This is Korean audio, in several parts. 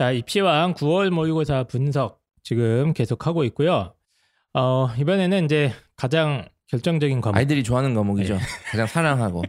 자, 입시왕 9월 모의고사 분석 지금 계속하고 있고요. 어, 이번에는 이제 가장 결정적인 과목. 아이들이 좋아하는 과목이죠. 네. 가장 사랑하고.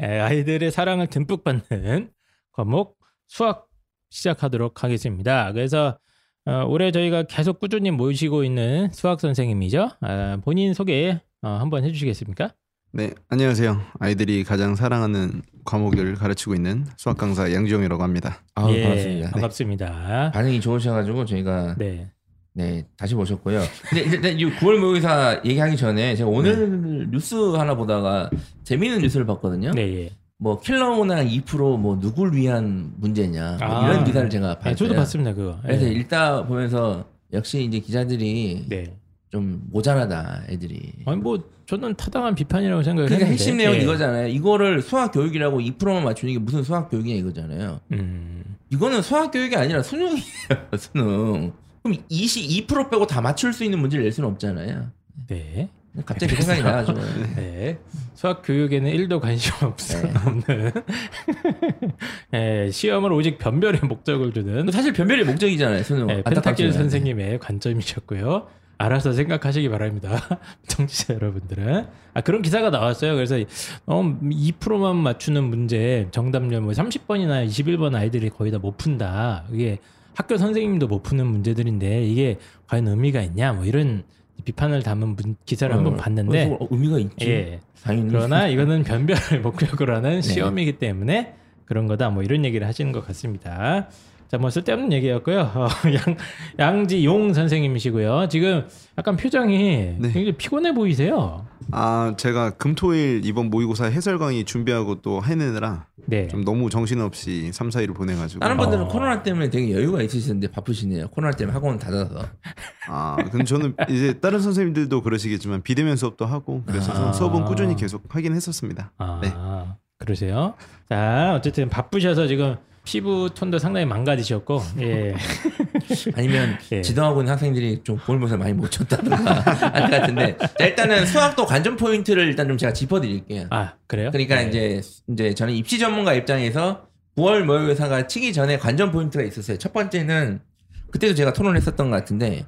예, 아이들의 사랑을 듬뿍 받는 과목 수학 시작하도록 하겠습니다. 그래서 어, 올해 저희가 계속 꾸준히 모시고 있는 수학 선생님이죠. 아, 본인 소개 어, 한번 해주시겠습니까? 네, 안녕하세요. 아이들이 가장 사랑하는 과목을 가르치고 있는 수학 강사 양지용이라고 합니다. 아 예, 반갑습니다. 네. 반갑습니다. 반응이 좋으셔가지고 저희가 네. 네 다시 모셨고요. 근데 일단 이 9월 모의고사 얘기하기 전에 제가 오늘 뉴스 하나 보다가 재미있는 뉴스를 봤거든요. 네, 예. 뭐 킬러문항 2%뭐 누굴 위한 문제냐 뭐 아. 이런 기사를 제가 네, 봤어요. 저도 봤습니다, 그거. 그래서 예. 읽다 보면서 역시 이제 기자들이 네. 좀 모자라다 애들이. 아니 뭐 저는 타당한 비판이라고 생각을 그러니까 했는데. 핵심 내용이 예. 이거잖아요. 이거를 수학 교육이라고 2%만 맞추는 게 무슨 수학 교육이냐 이거잖아요. 음. 이거는 수학 교육이 아니라 수능이에요. 수능. 그럼 22% 빼고 다 맞출 수 있는 문제를 낼 수는 없잖아요. 네. 갑자기 그 생각이 나가지고. 네. 수학 교육에는 1도 관심 없어, 네. 없는. 예, 시험을 오직 변별의 목적을 두는 사실 변별이 목적이잖아요. 수능. 네, 안타깝지만. 선생님의 관점이셨고요. 알아서 생각하시기 바랍니다. 청취자 여러분들은. 아, 그런 기사가 나왔어요. 그래서 어, 2%만 맞추는 문제 정답률 뭐 30번이나 21번 아이들이 거의 다 못 푼다. 이게 학교 선생님도 못 푸는 문제들인데 이게 과연 의미가 있냐? 뭐 이런 비판을 담은 문- 기사를 한번 어, 봤는데 어, 의미가 있지. 예. 당연히. 그러나 이거는 변별을 목적으로 하는 네. 시험이기 때문에 그런 거다. 뭐 이런 얘기를 하시는 것 같습니다. 자, 뭐 쓸데없는 얘기였고요. 어, 양 양지용 선생님이시고요. 지금 약간 표정이 네. 굉장히 피곤해 보이세요. 아, 제가 금토일 이번 모의고사 해설 강의 준비하고 또 해내느라 네. 좀 너무 정신없이 3, 4일을 보내가지고 다른 분들은 어. 코로나 때문에 되게 여유가 있으시는데 바쁘시네요. 코로나 때문에 학원 닫아서. 아, 근데 저는 이제 다른 선생님들도 그러시겠지만 비대면 수업도 하고 그래서 아. 수업은 꾸준히 계속 하긴 했었습니다. 아, 네. 그러세요? 자, 어쨌든 바쁘셔서 지금 피부 톤도 상당히 망가지셨고, 예. 아니면 예. 지도하고 있는 학생들이 좀 모의고사 많이 못 쳤다든가 할 것 같은데 자, 일단은 수학도 관전 포인트를 일단 좀 제가 짚어드릴게요. 아, 그래요? 그러니까 네. 이제 이제 저는 입시 전문가 입장에서 9월 모의고사가 치기 전에 관전 포인트가 있었어요. 첫 번째는 그때도 제가 토론했었던 것 같은데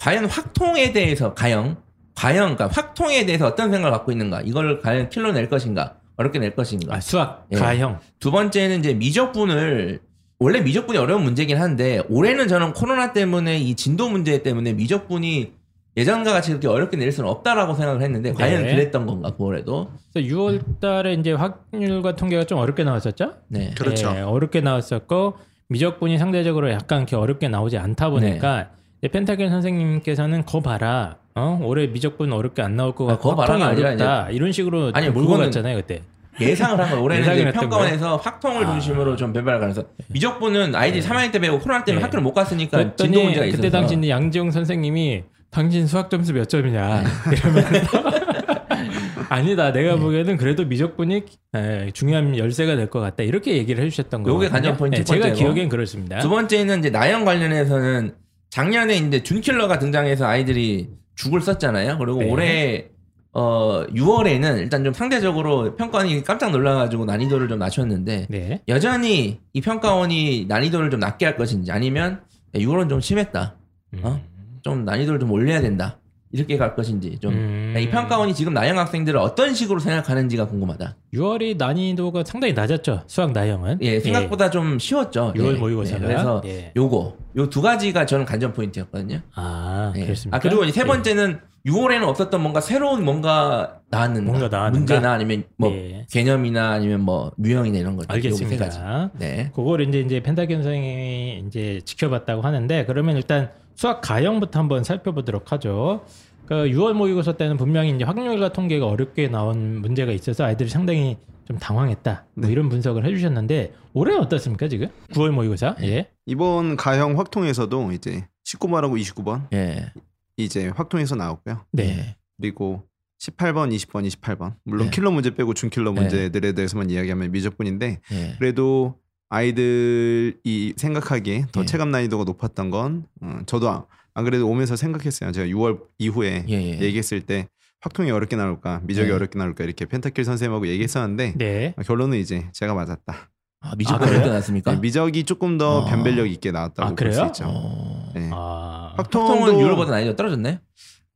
과연 확통에 대해서 가형 과형 그러니까 확통에 대해서 어떤 생각을 갖고 있는가 이걸 과연 킬로 낼 것인가 어렵게 낼 것인가 아, 수학, 예. 가형. 두 번째는 이제 미적분을 원래 미적분이 어려운 문제긴 한데 올해는 저는 코로나 때문에 이 진도 문제 때문에 미적분이 예전과 같이 그렇게 어렵게 낼 수는 없다라고 생각을 했는데 과연 네. 그랬던 건가 9월에도 6월 달에 이제 확률과 통계가 좀 어렵게 나왔었죠? 네. 그렇죠. 예, 어렵게 나왔었고 미적분이 상대적으로 약간 이렇게 어렵게 나오지 않다 보니까 네. 이제 펜타킬 선생님께서는 거 봐라. 어? 올해 미적분 어렵게 안 나올 것 아, 같고 거 봐라가 확통이 아니라 어렵다. 이런 식으로 아니, 물건은- 갔잖아요 그때. 예상을 한 거예요. 올해는 평가원에서 확통을 아. 중심으로 좀 배발을 가면서 미적분은 아이들이 3학년 때 배우고 코로나 때문에 네. 학교를 못 갔으니까 진도 문제가 있어서 그때 당시 양지영 선생님이 당신 수학 점수 몇 점이냐 이러면서 아니다 내가 보기에는 그래도 미적분이 에, 중요한 열쇠가 될 것 같다 이렇게 얘기를 해주셨던 거예요. 요게 관전 포인트 첫 제가. 기억엔 그렇습니다. 두 번째는 이제 나영 관련해서는 작년에 이제 준킬러가 등장해서 아이들이 죽을 썼잖아요. 그리고 네. 올해 어 6월에는 일단 좀 상대적으로 평가원이 깜짝 놀라가지고 난이도를 좀 낮췄는데 네. 여전히 이 평가원이 난이도를 좀 낮게 할 것인지 아니면 6월은 좀 심했다. 어? 좀 난이도를 좀 올려야 된다. 이렇게 갈 것인지 좀 음. 이 평가원이 지금 나영 학생들을 어떤 식으로 생각하는지가 궁금하다. 6월이 난이도가 상당히 낮았죠. 수학 나형은. 예, 생각보다 좀 쉬웠죠. 6월 예. 모의고사가. 예, 그래서 예. 요거 요 두 가지가 저는 관전 포인트였거든요. 아, 예. 그렇습니까? 아 그리고 세 예. 번째는 6월에는 없었던 뭔가 새로운 뭔가 나왔는가, 뭔가 나왔는가? 문제나 아니면 뭐 예. 개념이나 아니면 뭐 유형이나 이런 거죠. 알겠습니다. 네. 그걸 이제 이제 펜타견 선생님이 이제 지켜봤다고 하는데 그러면 일단 수학 가형부터 한번 살펴보도록 하죠. 그 6월 모의고사 때는 분명히 이제 확률과 통계가 어렵게 나온 문제가 있어서 아이들이 상당히 좀 당황했다. 뭐 네. 이런 분석을 해주셨는데 올해 어떻습니까 지금? 9월 모의고사? 예. 이번 가형 확통에서도 이제 19번하고 29번 예. 이제 확통에서 나왔고요. 네. 그리고 18번, 20번, 28번 물론 네. 킬러 문제 빼고 준킬러 네. 문제들에 대해서만 이야기하면 미적분인데 예. 그래도 아이들이 생각하기에 더 예. 체감 난이도가 높았던 건 어, 저도 안, 안 그래도 오면서 생각했어요. 제가 6월 이후에 예, 예. 얘기했을 때 확통이 어렵게 나올까 미적이 네. 어렵게 나올까 이렇게 펜타킬 선생님하고 얘기했었는데 네. 아, 결론은 이제 제가 맞았다. 아, 미적분 아? 몇 나왔습니까? 네, 미적이 조금 더 어. 변별력 있게 나왔다고 아, 볼수 그래요? 있죠. 어. 네. 아, 확통은 확통도 유럽보다 난이도 떨어졌네.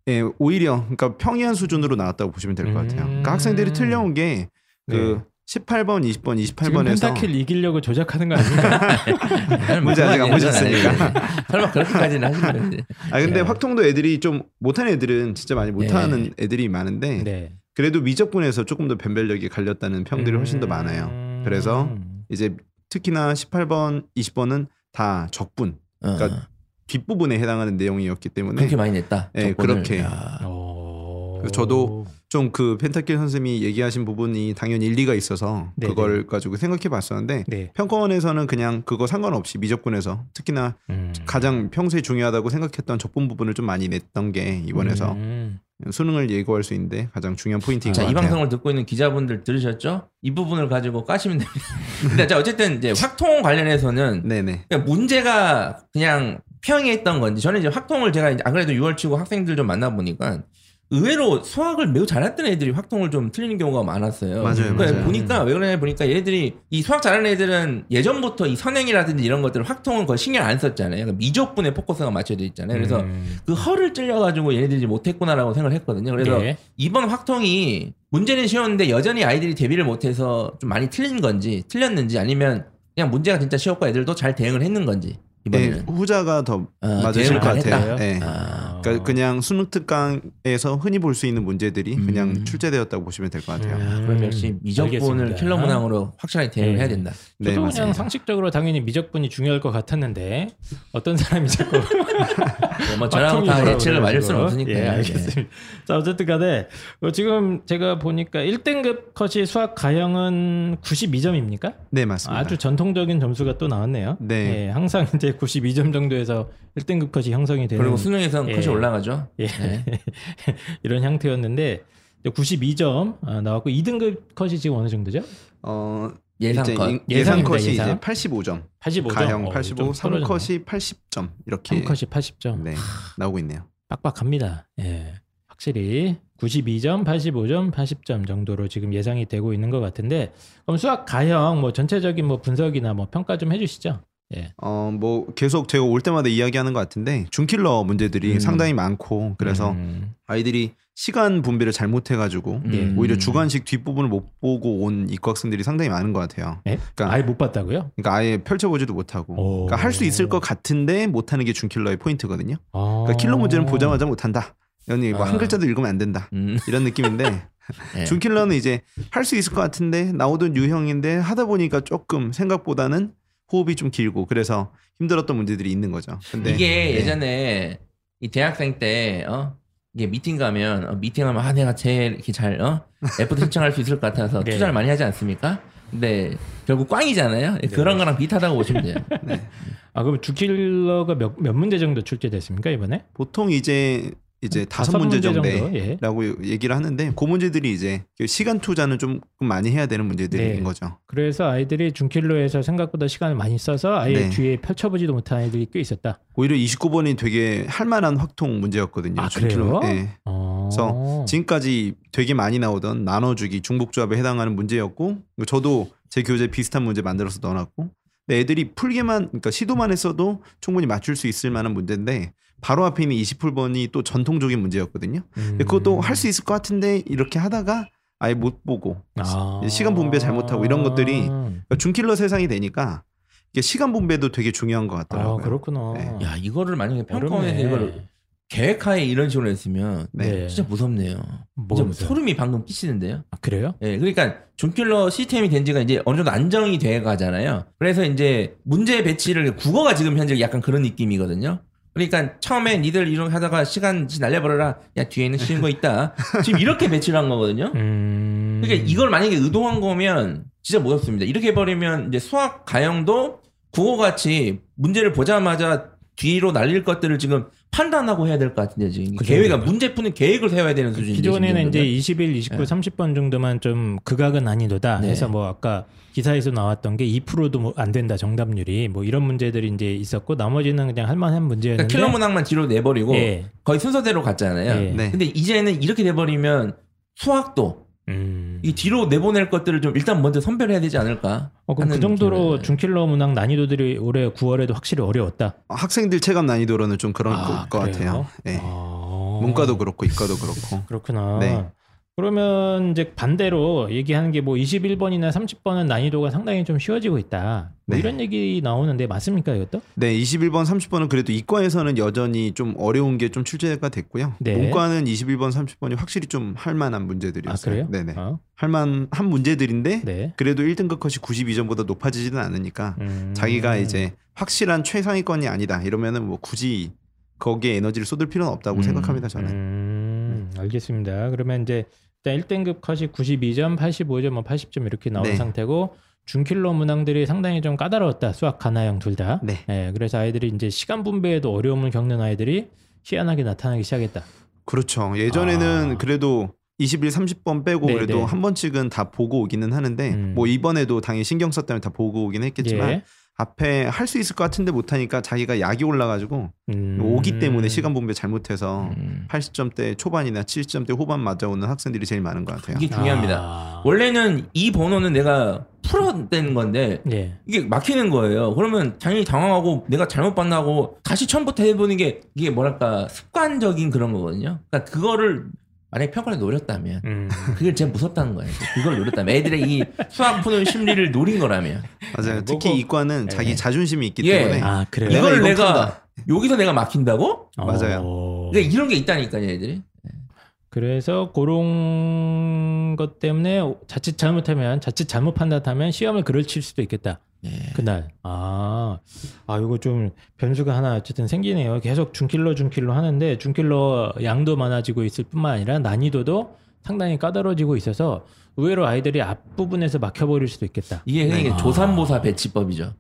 예, 오히려 그러니까 평이한 수준으로 나왔다고 보시면 될 것 같아요. 음. 그러니까 학생들이 틀려온 게그 네. 18번 18번, 20번, 지금 28번에서 펜타킬 이기려고 조작하는 거 아닙니까? 문제 아직 안 보셨으니까. 설마 그렇게까지는 하시는 거지. 아 근데 네. 확통도 애들이 좀 못하는 애들은 진짜 많이 못하는 애들이 많은데 네. 그래도 미적분에서 조금 더 변별력이 갈렸다는 평들이 훨씬 더 많아요. 음. 그래서 이제 특히나 18번, 20번은 다 적분 어. 그러니까 뒷부분에 해당하는 내용이었기 때문에 그렇게 많이 냈다. 네, 적분을. 그렇게. 야. 어... 저도 좀 그 펜타킬 선생님이 얘기하신 부분이 당연히 일리가 있어서 네네. 그걸 가지고 생각해 봤었는데 네. 평가원에서는 그냥 그거 상관없이 미적분에서 특히나 음. 가장 평소에 중요하다고 생각했던 적분 부분을 좀 많이 냈던 게 이번에서 음. 수능을 예고할 수 있는데 가장 중요한 포인트인 자, 것 이 같아요. 방송을 듣고 있는 기자분들 들으셨죠? 이 부분을 가지고 까시면 됩니다. 근데 자, 어쨌든 이제 확통 관련해서는 네네. 그러니까 문제가 그냥 평이했던 건지 저는 이제 확통을 제가 이제 안 그래도 6월 치고 학생들 좀 만나 보니까 의외로 수학을 매우 잘했던 애들이 확통을 좀 틀리는 경우가 많았어요. 맞아요, 그러니까 맞아요. 보니까 왜 그러냐 보니까 얘들이 이 수학 잘하는 애들은 예전부터 이 선행이라든지 이런 것들을 확통은 거의 신경 안 썼잖아요. 그러니까 미적분에 포커스가 맞춰져 있잖아요. 그래서 음. 그 허를 찔려가지고 얘네들이 못했구나라고 생각을 했거든요. 그래서 네. 이번 확통이 문제는 쉬웠는데 여전히 아이들이 대비를 못해서 좀 많이 틀린 건지 틀렸는지 아니면 그냥 문제가 진짜 쉬웠고 애들도 잘 대응을 했는 건지 네, 이번에는 후자가 더 어, 맞으실 것안 같아요. 네. 아, 그러니까 그냥 수능 특강에서 흔히 볼 수 있는 문제들이 음. 그냥 출제되었다고 보시면 될 것 같아요. 음. 그럼 역시 미적분을 알겠습니다. 킬러 문항으로 확실하게 대응을 네. 해야 된다. 네, 저도 그냥 맞습니다. 상식적으로 당연히 미적분이 중요할 것 같았는데 어떤 사람이 자꾸 뭐 저랑 다 확통이 예측을 맞을 수는. 없으니까. 예, 알겠습니다. 자 어쨌든 간에 어, 지금 제가 보니까 1등급 컷이 수학 가형은 92점입니까? 네, 맞습니다. 아주 전통적인 점수가 또 나왔네요. 네. 예, 항상 이제 92점 정도에서 1등급 컷이 형성이 되는 그리고 수능에서는 예. 컷이 올라가죠. 예. 네. 이런 형태였는데 92점 아, 나왔고 2등급 컷이 지금 어느 정도죠? 어, 예상 컷. 인- 예상 예상입니다, 컷이 예상. 이제 85점, 85점. 가형 어, 85, 좀 떨어졌네. 3컷이 80점 이렇게 3 컷이 80점. 네, 나오고 있네요. 빡빡합니다. 예. 확실히 92점, 85점, 80점 정도로 지금 예상이 되고 있는 것 같은데 그럼 수학 가형 뭐 전체적인 뭐 분석이나 뭐 평가 좀 해주시죠. 예. 어, 뭐 계속 제가 올 때마다 이야기하는 것 같은데 중킬러 문제들이 음. 상당히 많고 그래서 음, 아이들이 시간 분배를 잘못해가지고 예. 음. 오히려 주관식 뒷부분을 못 보고 온 이과 학생들이 상당히 많은 것 같아요. 예? 그러니까 아예 못 봤다고요? 그러니까 아예 펼쳐보지도 못하고 오. 그러니까 할 수 있을 것 같은데 못하는 게 중킬러의 포인트거든요. 아. 그러니까 킬러 문제는 보자마자 못한다. 아니 뭐한 아. 글자도 읽으면 안 된다. 음. 이런 느낌인데 네. 중킬러는 이제 할 수 있을 것 같은데 나오던 유형인데 하다 보니까 조금 생각보다는 호흡이 좀 길고 그래서 힘들었던 문제들이 있는 거죠. 근데 이게 네. 예전에 이 대학생 때 어? 이게 미팅 가면 어, 미팅하면 아 내가 제일 이렇게 잘 어? 애프터 신청할 수 있을 것 같아서 네. 투자를 많이 하지 않습니까? 근데 결국 꽝이잖아요. 그런 거랑 비슷하다고 보시면 돼요. 아 그럼 주킬러가 몇, 몇 문제 정도 출제됐습니까 이번에? 보통 이제 이제 다섯 다섯 문제 문제 정도, 정도라고 예. 얘기를 하는데 그 문제들이 이제 시간 투자는 좀 많이 해야 되는 문제들인 네. 거죠. 그래서 아이들이 중킬러에서 생각보다 시간을 많이 써서 아예 네. 뒤에 펼쳐보지도 못한 아이들이 꽤 있었다. 오히려 29번이 되게 할 만한 확통 문제였거든요. 아, 중킬러. 그래요? 네. 어. 그래서 지금까지 되게 많이 나오던 나눠주기 중복조합에 해당하는 문제였고 저도 제 교재 비슷한 문제 만들어서 넣어놨고 애들이 풀기만 그러니까 시도만 했어도 충분히 맞출 수 있을 만한 문제인데 바로 앞에 있는 20풀번이 또 전통적인 문제였거든요. 근데 그것도 할 수 있을 것 같은데 이렇게 하다가 아예 못 보고 음. 아. 시간 분배 잘못하고 이런 것들이 그러니까 중킬러 세상이 되니까 이게 시간 분배도 되게 중요한 것아 같더라고요. 그렇구나. 네. 야 이거를 만약에 평가원에서. 이걸 계획하에 이런 식으로 했으면 네. 진짜 무섭네요. 뭐 진짜 소름이 방금 끼치는데요. 아, 그래요? 예, 그러니까 중킬러 시스템이 된 지가 이제 어느 정도 안정이 돼 가잖아요. 그래서 이제 문제 배치를 국어가 지금 현재 약간 그런 느낌이거든요. 그러니까 처음에 니들 이런 거 하다가 시간 날려버려라. 야 뒤에는 쉬운 거 있다. 지금 이렇게 배치를 한 거거든요. 음. 그러니까 이걸 만약에 의도한 거면 진짜 무섭습니다. 이렇게 해버리면 이제 수학 가형도 국어 같이 문제를 보자마자 뒤로 날릴 것들을 지금 판단하고 해야 될 것 같은데 지금 그죠, 계획 그죠. 문제 푸는 계획을 세워야 되는 수준이죠. 기존에는 이제 지금 21, 29, 네. 30번 정도만 좀 극악은 난이도다. 네. 해서 뭐 아까 기사에서 나왔던 게 2%도 뭐 안 된다 정답률이 뭐 이런 문제들이 이제 있었고 나머지는 그냥 할 만한 그러니까 문제였는데. 킬러 문항만 뒤로 내버리고 예. 거의 순서대로 갔잖아요. 예. 네. 근데 이제는 이렇게 돼버리면 수학도. 이 뒤로 내보낼 것들을 좀 일단 먼저 선별해야 되지 않을까? 어, 그럼 그 정도로 중킬러 문항 난이도들이 올해 9월에도 확실히 어려웠다. 학생들 체감 난이도로는 좀 그런 아, 것 그래요? 같아요. 네. 아. 문과도 그렇고 이과도 그렇고. 그렇구나. 네. 그러면 이제 반대로 얘기하는 게 뭐 21번이나 30번은 난이도가 상당히 좀 쉬워지고 있다. 뭐 네. 이런 얘기 나오는데 맞습니까 이것도? 네, 21번, 30번은 그래도 이과에서는 여전히 좀 어려운 게 좀 출제가 됐고요. 네. 문과는 21번, 30번이 확실히 좀 할만한 문제들이었어요. 아 그래요? 네네. 어? 할만한 문제들인데 네. 그래도 1등급 컷이 92점보다 높아지지는 않으니까 음. 자기가 이제 확실한 최상위권이 아니다 이러면은 뭐 굳이 거기에 에너지를 쏟을 필요는 없다고 음, 생각합니다 저는. 음, 알겠습니다. 그러면 이제 일단 1등급 컷이 92점, 85점, 뭐 80점 이렇게 나온 네. 상태고 중킬러 문항들이 상당히 좀 까다로웠다. 수학 가나형 둘 다. 네. 예, 그래서 아이들이 이제 시간 분배에도 어려움을 겪는 아이들이 희한하게 나타나기 시작했다. 그렇죠. 예전에는 아. 그래도 21, 30번 빼고 네, 그래도 네. 한 번씩은 다 보고 오기는 하는데 음. 뭐 이번에도 당연히 신경 썼다면 다 보고 오긴 했겠지만 예. 앞에 할 수 있을 것 같은데 못하니까 자기가 약이 올라가지고 음. 오기 때문에 시간 분배 잘못해서 음. 80점대 초반이나 70점대 후반 맞아오는 학생들이 제일 많은 것 같아요. 이게 중요합니다. 아. 원래는 이 번호는 내가 풀어낸 건데 예. 이게 막히는 거예요. 그러면 당연히 당황하고 내가 잘못 봤나 하고 다시 처음부터 해보는 게 이게 뭐랄까 습관적인 그런 거거든요. 그러니까 그거를 만약에 평가를 노렸다면 음. 그게 제일 무섭다는 거예요. 그걸 노렸다면 애들의 이 수학 푸는 심리를 노린 거라면 맞아요. 네, 특히 뭐고- 이과는 자기 네. 자존심이 있기 예. 때문에 아 그래요. 내가 이걸 내가 푼다. 여기서 내가 막힌다고? 맞아요. 어. 그러니까 이런 게 있다니까요, 애들이. 그래서 그런 것 때문에 자칫 잘못하면 자칫 잘못 판단하면 시험을 그를 칠 수도 있겠다. 예. 그날 아, 아 이거 좀 변수가 하나 어쨌든 생기네요. 계속 중킬러 중킬러 하는데 중킬러 양도 많아지고 있을 뿐만 아니라 난이도도 상당히 까다로워지고 있어서 의외로 아이들이 앞부분에서 막혀버릴 수도 있겠다. 이게 그냥 이게 아. 조산모사 배치법이죠.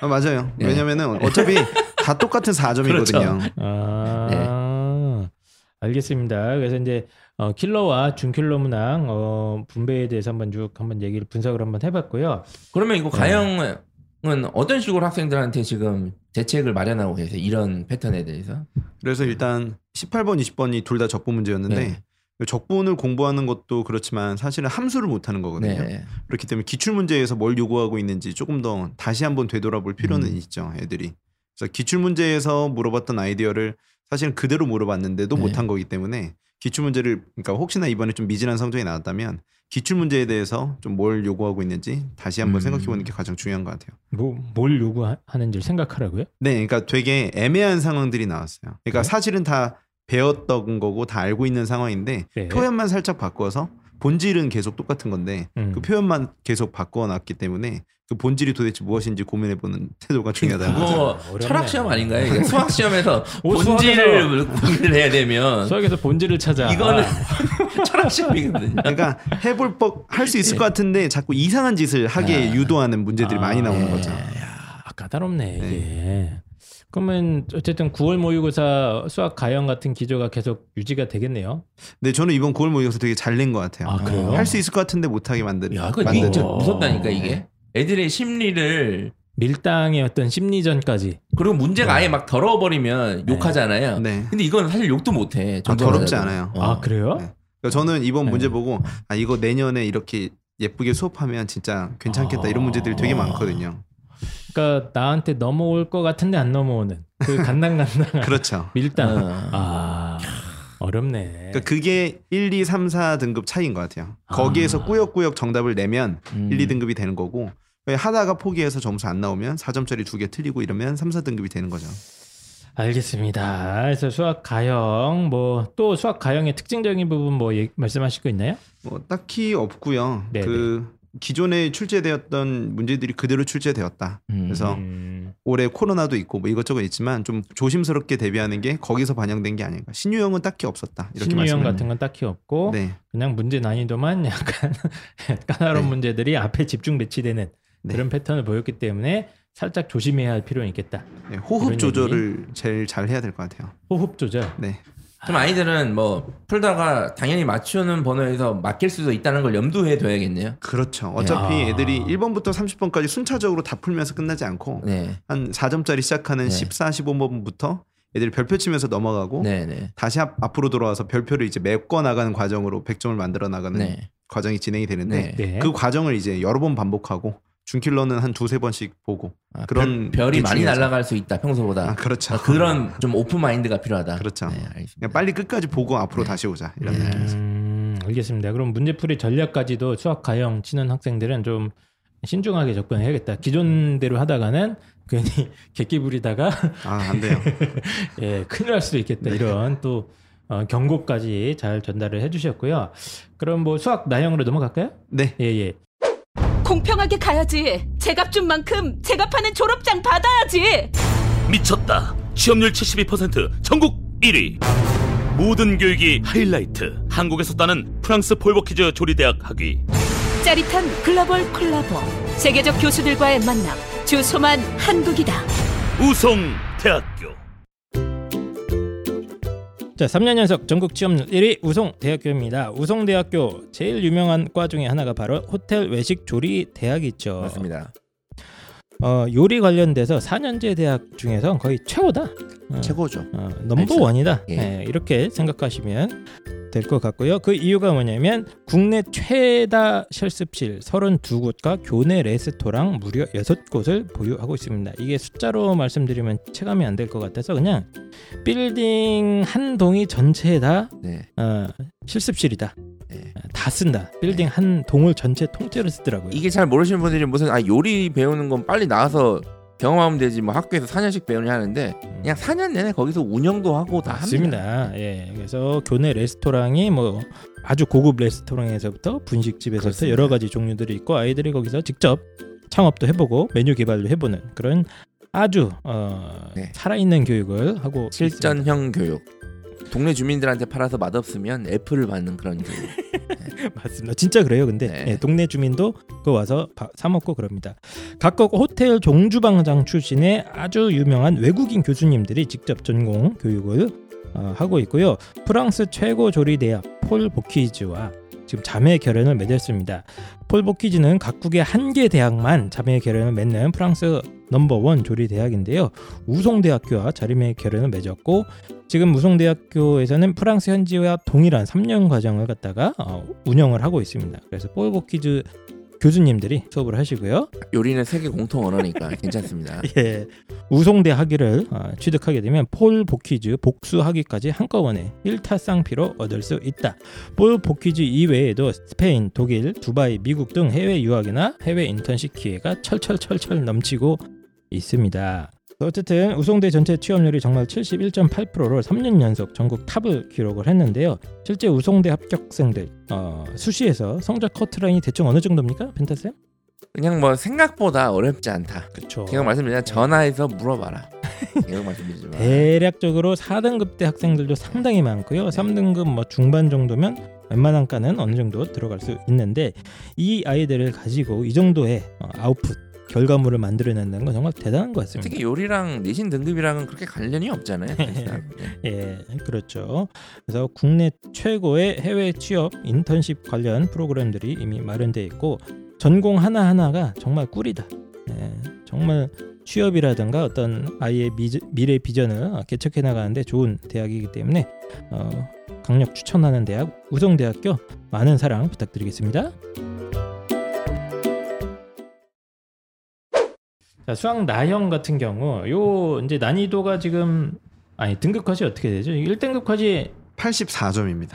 아, 맞아요. 네. 왜냐면은 어차피 다 똑같은 4점이거든요. 그렇죠. 아, 알겠습니다. 그래서 이제 어, 킬러와 중킬러 문항 어, 분배에 대해서 한번 쭉 한번 얘기를 분석을 한번 해봤고요. 그러면 네. 이거 가형은 어떤 식으로 학생들한테 지금 대책을 마련하고 계세요? 이런 패턴에 대해서? 그래서 일단 18번, 20번이 둘 다 적분 문제였는데 네. 적분을 공부하는 것도 그렇지만 사실은 함수를 못하는 거거든요. 네. 그렇기 때문에 기출 문제에서 뭘 요구하고 있는지 조금 더 다시 한번 되돌아볼 필요는 음. 있죠, 애들이. 그래서 기출 문제에서 물어봤던 아이디어를 사실은 그대로 물어봤는데도 네. 못한 거기 때문에 기출 문제를 그러니까 혹시나 이번에 좀 미진한 성적이 나왔다면 기출 문제에 대해서 좀 뭘 요구하고 있는지 다시 한번 음. 생각해 보는 게 가장 중요한 것 같아요. 뭐, 뭘 요구하는지 생각하라고요? 네, 그러니까 되게 애매한 상황들이 나왔어요. 그러니까 네. 사실은 다 배웠던 거고 다 알고 있는 상황인데 네. 표현만 살짝 바꿔서 본질은 계속 똑같은 건데 음. 그 표현만 계속 바꿔놨기 때문에 그 본질이 도대체 무엇인지 고민해보는 태도가 중요하다는 거죠. 그거 어렵네. 철학 시험 아닌가요? 이게 수학 시험에서 오, 본질을 공부를 해야 되면 수학에서 본질을 찾아. 이거는 철학 시험이거든요. 그러니까 해볼 법 할 수 있을 것 같은데 자꾸 이상한 짓을 하게 아. 유도하는 문제들이 아, 많이 나오는 예. 거죠. 아, 까다롭네 이게. 그러면 어쨌든 9월 모의고사 수학 가형 같은 기조가 계속 유지가 되겠네요. 근데 저는 이번 9월 모의고사 되게 잘 낸 것 같아요. 아 그래요? 할 수 있을 것 같은데 못하게 만든. 야. 진짜 어. 무섭다니까 이게. 애들의 심리를 밀당의 어떤 심리전까지. 그리고 문제가 아예 막 더러워버리면 욕하잖아요. 네. 근데 이건 사실 욕도 못해. 아, 더럽지 않아요. 어. 아 그래요? 네. 그러니까 저는 이번 네. 문제 보고 아 이거 내년에 이렇게 예쁘게 수업하면 진짜 괜찮겠다 아. 이런 문제들이 되게 많거든요. 그러니까 나한테 넘어올 것 같은데 안 넘어오는 그 간당간당한 그렇죠. 밀당. 어. 아 어렵네. 그러니까 그게 1, 2, 3, 4 등급 차이인 것 같아요. 거기에서 아. 꾸역꾸역 정답을 내면 음. 1, 2등급이 되는 거고 하다가 포기해서 점수 안 나오면 4점짜리 두 개 틀리고 이러면 3, 4등급이 되는 거죠. 알겠습니다. 그래서 수학 가형 뭐 또 수학 가형의 특징적인 부분 뭐 말씀하실 거 있나요? 뭐 딱히 없고요. 네네. 그 기존에 출제되었던 문제들이 그대로 출제되었다. 음. 그래서 음, 올해 코로나도 있고 뭐 이것저것 있지만 좀 조심스럽게 대비하는 게 거기서 반영된 게 아닌가. 신유형은 딱히 없었다. 이렇게 신유형 같은 건 딱히 없고 네. 그냥 문제 난이도만 약간 까다로운 네. 문제들이 앞에 집중 배치되는 네. 그런 패턴을 보였기 때문에 살짝 조심해야 할 필요는 있겠다. 네, 호흡 조절을 제일 잘 해야 될 것 같아요. 호흡 조절. 네. 좀 아이들은 뭐 풀다가 당연히 맞추는 번호에서 맡길 수도 있다는 걸 염두에 둬야겠네요. 그렇죠. 어차피 야. 애들이 1번부터 30번까지 순차적으로 다 풀면서 끝나지 않고 네. 한 4점짜리 시작하는 네. 14, 15번부터 애들이 별표 치면서 넘어가고 네네. 다시 앞, 앞으로 돌아와서 별표를 이제 메꿔 나가는 과정으로 100점을 만들어 나가는 네. 과정이 진행이 되는데 네. 네. 그 과정을 이제 여러 번 반복하고 준킬러는 한 두세 번씩 보고 아, 그런 별, 별이 게 많이. 날아갈 수 있다 평소보다. 아, 그렇죠. 아, 그런 좀 오픈 마인드가 필요하다. 그렇죠. 네, 알겠습니다. 빨리 끝까지 보고 앞으로 네. 다시 오자 이런 네. 음, 알겠습니다. 그럼 문제풀이 전략까지도 수학 가형 치는 학생들은 좀 신중하게 접근해야겠다. 기존대로 하다가는 괜히 객기 부리다가 아안 돼요. 예, 큰일 날 수도 있겠다. 이런 또 어, 경고까지 잘 전달을 해주셨고요. 그럼 뭐 수학 나형으로 넘어갈까요? 네. 예, 예. 공평하게 가야지. 제값 준 만큼 제값하는 졸업장 받아야지. 미쳤다. 취업률 72% 전국 1위. 모든 교육이 하이라이트. 한국에서 따는 프랑스 폴버키즈 조리대학 학위. 짜릿한 글로벌 콜라보. 세계적 교수들과의 만남. 주소만 한국이다. 우송 대학교. 자, 3년 연속 전국 취업률 1위 우송대학교입니다. 우송대학교 제일 유명한 과 중에 하나가 바로 호텔 외식 조리 대학이죠. 맞습니다. 어, 요리 관련돼서 4년제 대학 중에서 거의 최고다. 어, 최고죠. 어, 넘버 알죠. 원이다. 예. 예, 이렇게 생각하시면 될 것 같고요. 그 이유가 뭐냐면 국내 최다 실습실 32곳과 교내 레스토랑 무려 6곳을 보유하고 있습니다. 이게 숫자로 말씀드리면 체감이 안 될 것 같아서 그냥 빌딩 한 동이 전체에 다 네. 어, 실습실이다. 네. 어, 다 쓴다. 빌딩 한 동을 전체 통째로 쓰더라고요. 이게 잘 모르시는 분들이 무슨 아 요리 배우는 건 빨리 나와서 경험하면 되지 뭐 학교에서 4년씩 배우냐 하는데 그냥 4년 내내 거기서 운영도 하고 다 합니다. 맞습니다. 예, 그래서 교내 레스토랑이 뭐 아주 고급 레스토랑에서부터 분식집에서부터. 여러 가지 종류들이 있고 아이들이 거기서 직접 창업도 해보고 메뉴 개발도 해보는 그런 아주 어, 네. 살아있는 교육을 하고 있습니다. 실전형 교육. 동네 주민들한테 팔아서 맛없으면 애플을 받는 그런 교육. 맞습니다. 진짜 그래요. 근데 네. 예, 동네 주민도 그거 와서 바- 사 먹고 그럽니다. 각국 호텔 종주방장 출신의 아주 유명한 외국인 교수님들이 직접 전공 교육을 어, 하고 있고요. 프랑스 최고 조리 대학 폴 보키즈와 지금 자매 결연을 맺었습니다. 폴 보키즈는 각국의 한 개 대학만 자매 결연을 맺는 프랑스 넘버원 조리 대학인데요. 우송대학교와 자리매 결연을 맺었고 지금 우송대학교에서는 프랑스 현지와 동일한 3년 과정을 갖다가 어, 운영을 하고 있습니다. 그래서 폴 보키즈 교수님들이 수업을 하시고요. 요리는 세계 공통 언어니까 괜찮습니다. 예, 우송대 학위를 어, 취득하게 되면 폴 보키즈 복수 학위까지 한꺼번에 일타쌍피로 얻을 수 있다. 폴 보키즈 이외에도 스페인, 독일, 두바이, 미국 등 해외 유학이나 해외 인턴십 기회가 철철철철 넘치고 있습니다. 어쨌든 우송대 전체 취업률이 정말 71.8%로 3년 연속 전국 탑을 기록을 했는데요. 실제 우송대 합격생들 어, 수시에서 성적 커트라인이 대충 어느 정도입니까, 펜타쌤? 그냥 뭐 생각보다 어렵지 않다. 그렇죠. 제가 말씀드리자 전화해서 물어봐라. 계속 말씀드리지만 대략적으로 4등급 대 학생들도 상당히 많고요. 3등급 뭐 중반 정도면 웬만한 과는 어느 정도 들어갈 수 있는데 이 아이들을 가지고 이 정도의 어, 아웃풋 결과물을 만들어낸다는 건 정말 대단한 것 같습니다. 특히 요리랑 내신 등급이랑은 그렇게 관련이 없잖아요. 사실상. 네. 예, 그렇죠. 그래서 국내 최고의 해외 취업 인턴십 관련 프로그램들이 이미 마련돼 있고 전공 하나 하나가 정말 꿀이다. 예, 정말 취업이라든가 어떤 아이의 미, 미래 비전을 개척해 나가는데 좋은 대학이기 때문에 어, 강력 추천하는 대학 우성대학교 많은 사랑 부탁드리겠습니다. 자, 수학 나형 같은 경우 요 이제 난이도가 지금 아니 등급 컷이 어떻게 되죠? 1등급 컷이 84점입니다.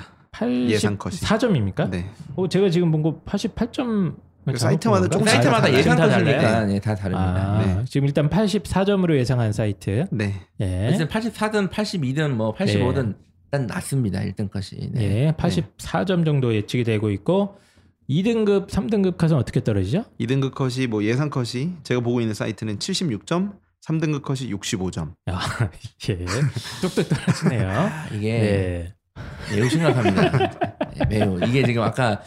예상 컷이. 84점입니까? 네. 어, 제가 지금 본 거 88점 그 사이트마다 조금씩 사이트마다 달라요. 예상 다 달라요? 컷이니까 네, 다 다릅니다. 아, 네. 지금 일단 84점으로 예상한 사이트. 네. 예. 어쨌든 84든 82든 뭐 85든 일단 낮습니다. 1등 컷이. 네. 예, 84점 정도 예측이 되고 있고 2등급, 3등급 컷은 어떻게 떨어지죠? 2등급 컷이 뭐 예상 컷이 제가 보고 있는 사이트는 76점, 3등급 컷이 65점. 야, 예. 뚝뚝 떨어지네요. 아, 이게 예. 매우 심각합니다. 네, 매우 이게 지금 아까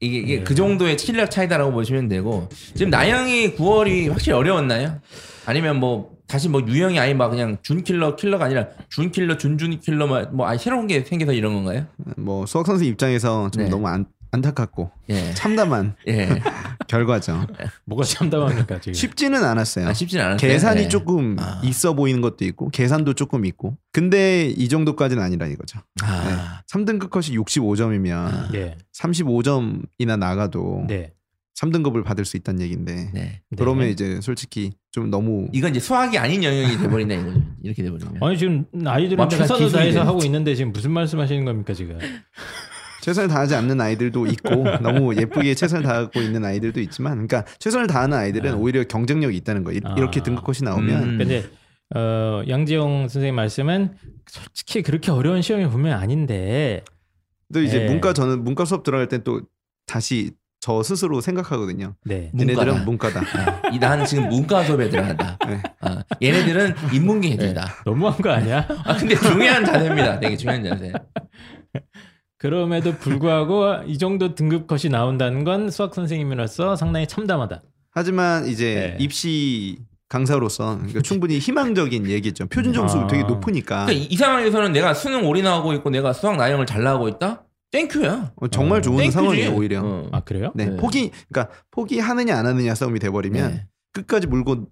이게, 이게 네. 그 정도의 실력 차이다라고 보시면 되고 지금 나영이 9월이 확실히 어려웠나요? 아니면 뭐 다시 뭐 유형이 아니 막 그냥 준킬러 킬러가 아니라 준킬러 준준 킬러 뭐, 뭐 아니 새로운 게 생겨서 이런 건가요? 뭐 수학 선생 입장에서 좀 네. 너무 안, 안타깝고 예. 참담한 예. 결과죠. 뭐가 참담합니까 지금? 쉽지는 않았어요. 아, 쉽진 않았어요. 계산이 네. 조금 아. 있어 보이는 것도 있고 계산도 조금 있고. 근데 이 정도까지는 아니라 이거죠. 아. 3등급 컷이 65점이면 예. 35점이나 나가도 네. 3등급을 받을 수 있다는 얘기인데 네. 그러면 네. 이제 솔직히 좀 너무 이건 이제 수학이 아닌 영역이 돼버린다 이거죠. 이렇게 돼버리면. 아니 지금 아이들은 최선을 다해서 하고 있는데 지금 무슨 말씀하시는 겁니까 지금? 최선을 다하지 않는 아이들도 있고 너무 예쁘게 최선을 다하고 있는 아이들도 있지만 그러니까 최선을 다하는 아이들은 아. 오히려 경쟁력이 있다는 거. 이- 아. 이렇게 등급 컷이 나오면 음. 근데 어, 양지영 선생님 말씀은 솔직히 그렇게 어려운 시험이 보면 아닌데 또 이제 네. 문과 저는 문과 수업 들어갈 땐 또 다시 저 스스로 생각하거든요. 네. 문과다. 얘네들은 문과다. 아, 이 나는 지금 문과 수업에 들어간다. 네. 아, 얘네들은 인문계 애들이다. 너무한 거 아니야? 아 근데 중요한 자세입니다. 되게 중요한 자세. 그럼에도 불구하고 이 정도 등급 컷이 나온다는 건 수학 선생님으로서 상당히 참담하다. 하지만 이제 네. 입시 강사로서 그러니까 충분히 희망적인 얘기죠. 표준 점수 아. 되게 높으니까 그러니까 이, 이 상황에서는 내가 수능 올인하고 있고 내가 수학 나형을 잘 나가고 있다? thank you야. 어, 정말 좋은 thank you지. 상황이에요 오히려. 어. 아 그래요? 네, 네. 포기 그러니까 포기하느냐 안 하느냐 싸움이 돼버리면 네. 끝까지 물고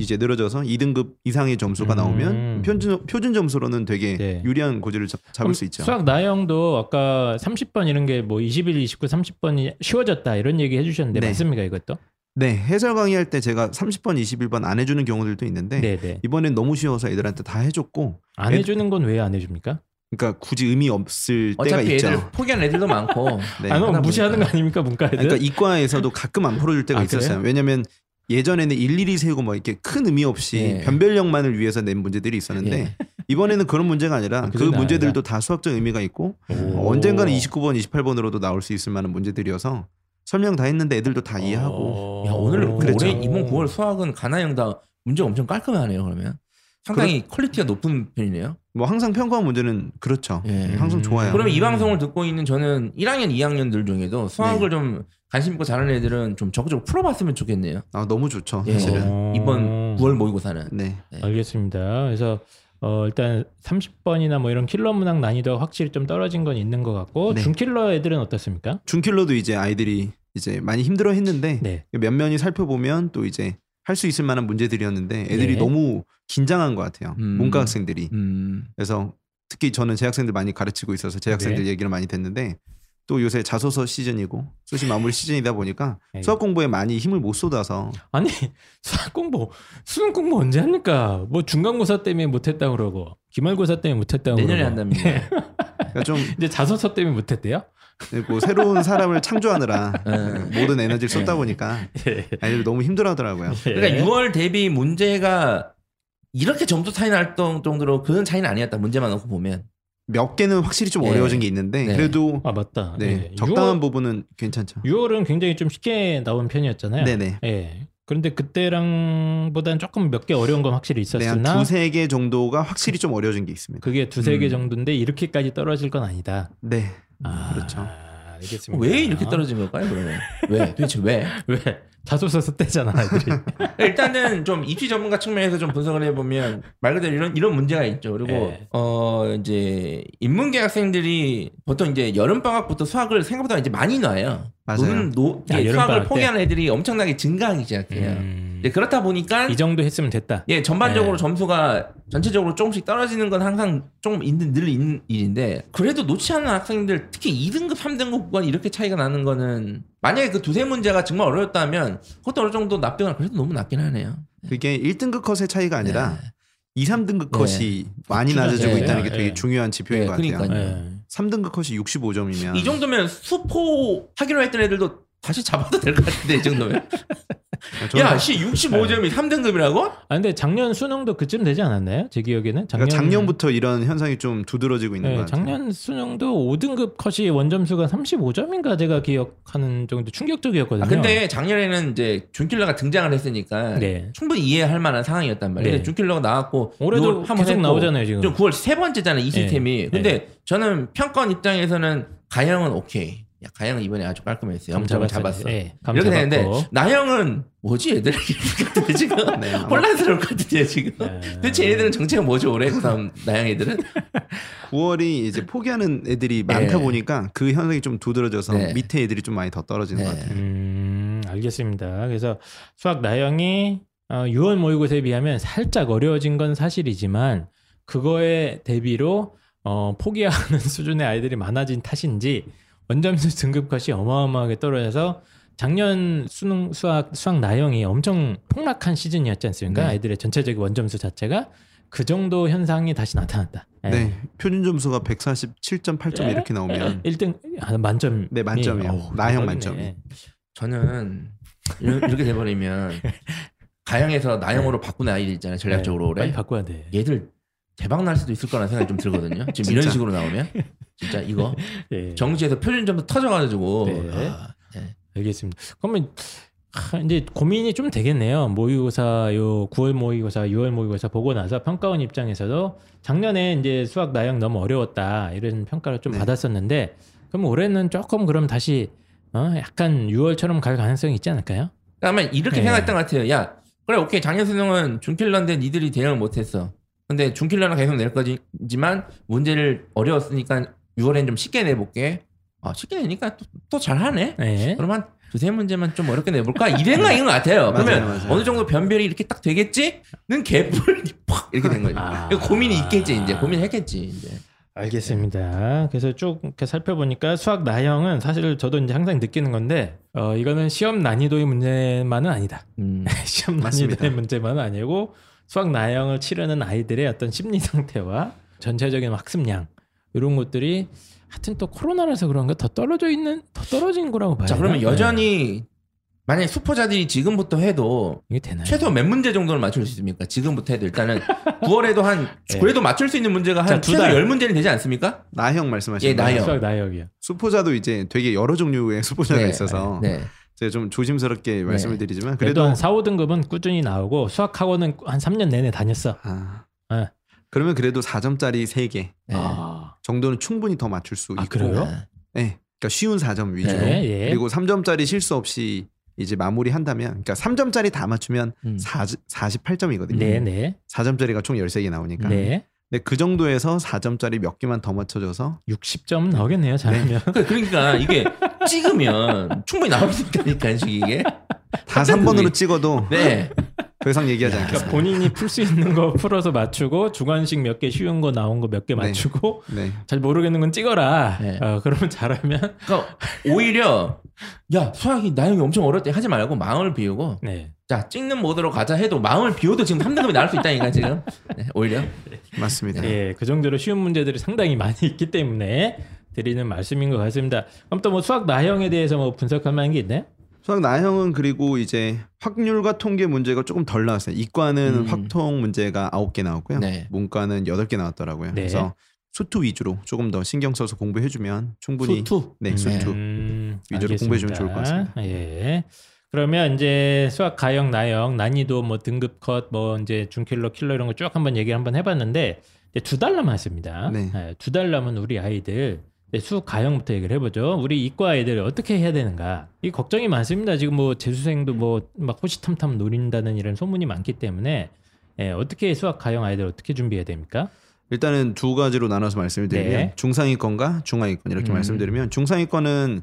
이제 늘어져서 2등급 이상의 점수가 음. 나오면 표준 표준 점수로는 되게 네. 유리한 고지를 잡, 잡을 수 있죠. 수학 나형도 아까 30번 이런 게 뭐 21, 29, 30번이 쉬워졌다 이런 얘기 해주셨는데 네. 맞습니까 이것도? 네, 해설 강의할 때 제가 30번, 21번 안 해주는 경우들도 있는데 네, 네. 이번엔 너무 쉬워서 애들한테 다 해줬고, 안 애- 해주는 건 왜 안 해줍니까? 그러니까 굳이 의미 없을 때가 어차피 있죠. 애들 포기한 애들도 많고. 네. 아, 무시하는 거 보니까. 아닙니까 문과 애들? 그러니까 이과에서도 가끔 안 풀어줄 때가 아, 있었어요. 그래요? 왜냐면 예전에는 일일이 세우고 뭐 이렇게 큰 의미 없이 예. 변별력만을 위해서 낸 문제들이 있었는데 예. 이번에는 그런 문제가 아니라 아, 그 문제들도 다 수학적 의미가 있고 오. 언젠가는 29번, 28번으로도 나올 수 있을 만한 문제들이어서 설명 다 했는데 애들도 다 이해하고 어. 야 오늘 그랬죠. 올해 이번 9월 수학은 가나영 다 문제 엄청 깔끔하네요. 그러면 상당히 quality가 높은 편이네요. 뭐 항상 평가원 문제는 그렇죠. 예. 항상 좋아요. 그러면 이 방송을 듣고 있는 저는 1학년, 2학년들 중에도 수학을 좀 관심 있고 잘하는 애들은 좀 적극적으로 풀어봤으면 좋겠네요. 아, 너무 좋죠. 예. 사실은. 어. 이번 9월 모의고사는. 네. 알겠습니다. 그래서 어, 일단 30번이나 뭐 이런 킬러 문항 난이도가 확실히 좀 떨어진 건 있는 것 같고 네. 중킬러 애들은 어떻습니까? 중킬러도 이제 아이들이 이제 많이 힘들어 했는데 네. 면면이 살펴보면 또 이제 할 수 있을 만한 문제들이었는데 애들이 네. 너무 긴장한 것 같아요. 음. 문과 학생들이. 음. 그래서 특히 저는 재학생들 많이 가르치고 있어서 재학생들 네. 얘기를 많이 듣는데 또 요새 자소서 시즌이고 수시 마무리 시즌이다 보니까 네. 수학 공부에 많이 힘을 못 쏟아서 아니 수학 공부 수능 공부 언제 합니까? 뭐 중간고사 때문에 못했다 그러고 기말고사 때문에 못했다 그러고 내년에 한답니다. 그러니까 좀 이제 자소서 때문에 못했대요? 뭐 새로운 사람을 창조하느라 네. 모든 에너지를 쏟다 보니까 아이들 너무 힘들어하더라고요. 그러니까 6월 대비 문제가 이렇게 점수 차이 날 정도로 그런 차이는 아니었다. 문제만 놓고 보면. 몇 개는 확실히 좀 네. 어려워진 게 있는데 네. 그래도 아 맞다. 네, 네. 적당한 6월, 부분은 괜찮죠. 6월은 굉장히 좀 쉽게 나온 편이었잖아요. 네네. 예. 그런데 그때랑보다는 조금 몇 개 어려운 건 확실히 네, 있었으나 한 두세 개 정도가 확실히 좀 어려워진 게 있습니다. 그게 두세 개 음. 정도인데 이렇게까지 떨어질 건 아니다. 네. 아, 그렇죠. 알겠습니다. 왜 이렇게 떨어진 걸까요, 그러면? 왜? 도대체 왜? 왜? 자소서 썼대잖아, 애들이. 일단은 좀 입시 전문가 측면에서 좀 분석을 해보면 말 그대로 이런 이런 문제가 있죠. 그리고 네. 어 이제 인문계 학생들이 보통 이제 여름 방학부터 수학을 생각보다 이제 많이 놔요. 맞아요. 노는 노, 아, 이게 여름 수학을? 포기하는 애들이 엄청나게 증가하기 시작해요. 음, 네, 그렇다 보니까 이 정도 했으면 됐다. 예 전반적으로 네. 점수가 전체적으로 조금씩 떨어지는 건 항상 좀 있는 늘 있는 일인데 그래도 놓지 않는 학생들 특히 2등급 3등급 구간 이렇게 차이가 나는 거는 만약에 그 두세 문제가 정말 어려웠다면 그것도 어느 정도 납득은 그래도 너무 낮긴 하네요. 그게 1등급 컷의 차이가 아니라 네. 2, 3등급 네. 컷이 많이 낮아지고 네. 있다는 게 네. 되게 중요한 지표인 네, 것 같아요. 그러니까요. 예. 3등급 컷이 65점이면 이 정도면 수포 하기로 했던 애들도 다시 잡아도 될 것 같은데 이 정도면 야, 씨 65점이 3등급이라고? 아 근데 작년 수능도 그쯤 되지 않았나요? 제 기억에는 작년 그러니까 작년부터 이런 현상이 좀 두드러지고 있는 네, 것 같아요. 작년 수능도 5등급 컷이 원점수가 35점인가 제가 기억하는 정도 충격적이었거든요. 아, 근데 작년에는 이제 준킬러가 등장을 했으니까 네. 충분히 이해할 만한 상황이었단 말이에요. 네. 준킬러가 나왔고 올해도 한번 계속 나오잖아요 지금. 좀 9월 세 번째잖아요 이 시스템이. 네. 근데 저는 평가원 입장에서는 가형은 오케이. 야, 가영은 이번에 아주 깔끔했어요. 감 0점을 잡았어요. 잡았어. 예, 감 이렇게. 되는데 나영은 뭐지 얘들 같은데 지금 네, 혼란스러울 것 같은데 지금 네. 대체 얘네들은 정체가 뭐죠 올해 그다음 나영 애들은 9월이 이제 포기하는 애들이 많다 네. 보니까 그 현상이 좀 두드러져서 네. 밑에 애들이 좀 많이 더 떨어지는 네. 것 같아요. 음, 알겠습니다. 그래서 수학 나영이 어, 6월 모의고사에 비하면 살짝 어려워진 건 사실이지만 그거에 대비로 어, 포기하는 수준의 아이들이 많아진 탓인지 원점수 등급 컷이 어마어마하게 떨어져서 작년 수능 수학 수학 나영이 엄청 폭락한 시즌이었지 않습니까? 네. 아이들의 전체적인 원점수 자체가 그 정도 현상이 다시 나타났다. 예. 네. 표준 점수가 147.8점 이렇게 나오면 1등 아, 만점. 네, 만점이요. 나형 만점이. 저는 이러- 이렇게 돼 버리면 가영에서 나영으로 바꾸는 아이들 있잖아요 전략적으로 빨리 올해 바꿔야 돼. 얘들 대박 날 수도 있을 거라는 생각이 좀 들거든요 지금 이런. 식으로 나오면 진짜 이거 예. 정시에서 표준 점수 터져가지고 네. 아, 네. 알겠습니다. 그러면 하, 이제 고민이 좀 되겠네요. 모의고사 요 9월 모의고사, 6월 모의고사 보고 나서 평가원 입장에서도 작년에 이제 수학 나영 너무 어려웠다 이런 평가를 좀 네. 받았었는데 그럼 올해는 조금 그럼 다시 어 약간 6월처럼 갈 가능성이 있지 않을까요? 아마 이렇게 네. 생각했던 것 같아요. 야, 그래, 오케이. 작년 수능은 준킬러인데 니들이 대응을 못했어. 근데 준킬러는 계속 낼 거지만 문제를 어려웠으니까 6월엔 좀 쉽게 내볼게. 아, 쉽게 내니까 또, 또 잘하네. 네. 한 두세 문제만 좀 어렵게 내볼까? 이 생각인 것 같아요. 그러면 맞아요. 어느 정도 변별이 이렇게 딱 되겠지?는 개뿔 팍 이렇게 된 거죠. 아. 고민이 있겠지 이제 고민했겠지 이제. 알겠습니다. 그래서 쭉 이렇게 살펴보니까 수학 나형은 사실 저도 이제 항상 느끼는 건데 어 이거는 시험 난이도의 문제만은 아니다. 음. 시험 맞습니다. 난이도의 문제만은 아니고 수학 나형을 치르는 아이들의 어떤 심리 상태와 전체적인 학습량 이런 것들이 하여튼 또 코로나라서 그런가 더 떨어져 있는 더 떨어진 거라고 봐요. 자 그러면 여전히 만약에 수포자들이 지금부터 해도 이게 되나요? 최소 몇 문제 정도는 맞출 수 있습니까? 지금부터 해도 일단은 9월에도 한 네. 그래도 맞출 수 있는 문제가 자, 한두 최소 달. 10문제는 되지 않습니까? 나형 말씀하시는 예, 거예요. 나형. 수학 나형이요. 수포자도 이제 되게 여러 종류의 수포자가 있어서 네. 제가 좀 조심스럽게 말씀을 드리지만 그래도 그래도 한 4, 5등급은 꾸준히 나오고 수학 학원은 한 3년 내내 다녔어. 아, 네. 그러면 그래도 4점짜리 3개 네. 아, 정도는 충분히 더 맞출 수 있고 아, 그래요? 네. 그러니까 쉬운 4점 위주로 네, 예. 그리고 3점짜리 실수 없이 이제 마무리한다면 그러니까 3점짜리 다 맞추면 음. 4, 48점이거든요. 네, 네. 4점짜리가 총 13개 나오니까. 네. 근데 그 정도에서 4점짜리 몇 개만 더 맞춰줘서 60점 나오겠네요. 잘하면. 그러니까- 그러니까 이게 찍으면 충분히 나올 수 있다니까 이게. 다 3번으로 찍어도 네. 더 이상 얘기하지 그러니까 않겠습니다. 본인이 풀 수 있는 거 풀어서 맞추고 주관식 몇 개 쉬운 거 나온 거 몇개 네. 맞추고 네. 잘 모르겠는 건 찍어라. 네. 어, 그러면 잘하면 그러니까 오히려 야 수학이 나영이 엄청 어렵대 하지 말고 마음을 비우고 네. 자 찍는 모드로 가자 해도 마음을 비워도 지금 3등급이 나올 수 있다니까 지금. 네, 오히려. 맞습니다. 예, 그 정도로 쉬운 문제들이 상당히 많이 있기 때문에 드리는 말씀인 것 같습니다. 그럼 또 뭐 수학 나형에 대해서 뭐 분석할 만한 게 있나요? 수학 나형은 그리고 이제 확률과 통계 문제가 조금 덜 나왔어요. 이과는 음. 확통 문제가 9개 나왔고요. 네. 문과는 8개 나왔더라고요. 네. 그래서 수투 위주로 조금 더 신경 써서 공부해주면 충분히 수투. 네 수투 음, 위주로 알겠습니다. 공부해주면 좋을 것 같습니다. 예. 그러면 이제 수학 가형 나형 난이도 뭐 등급 컷뭐 이제 중킬러 킬러 이런 거 쭉 한번 얘기를 한번 해봤는데 이제 두 달 남았습니다. 네. 예, 두달 남은 우리 아이들 이제 수학 가형부터 얘기를 해보죠. 우리 이과 아이들 어떻게 해야 되는가? 이 걱정이 많습니다. 지금 뭐 재수생도 뭐 막 호시탐탐 노린다는 이런 소문이 많기 때문에 예, 어떻게 수학 가형 아이들 어떻게 준비해야 됩니까? 일단은 두 가지로 나눠서 말씀을 드리면 네. 중상위권과 중하위권 이렇게 음. 말씀드리면 중상위권은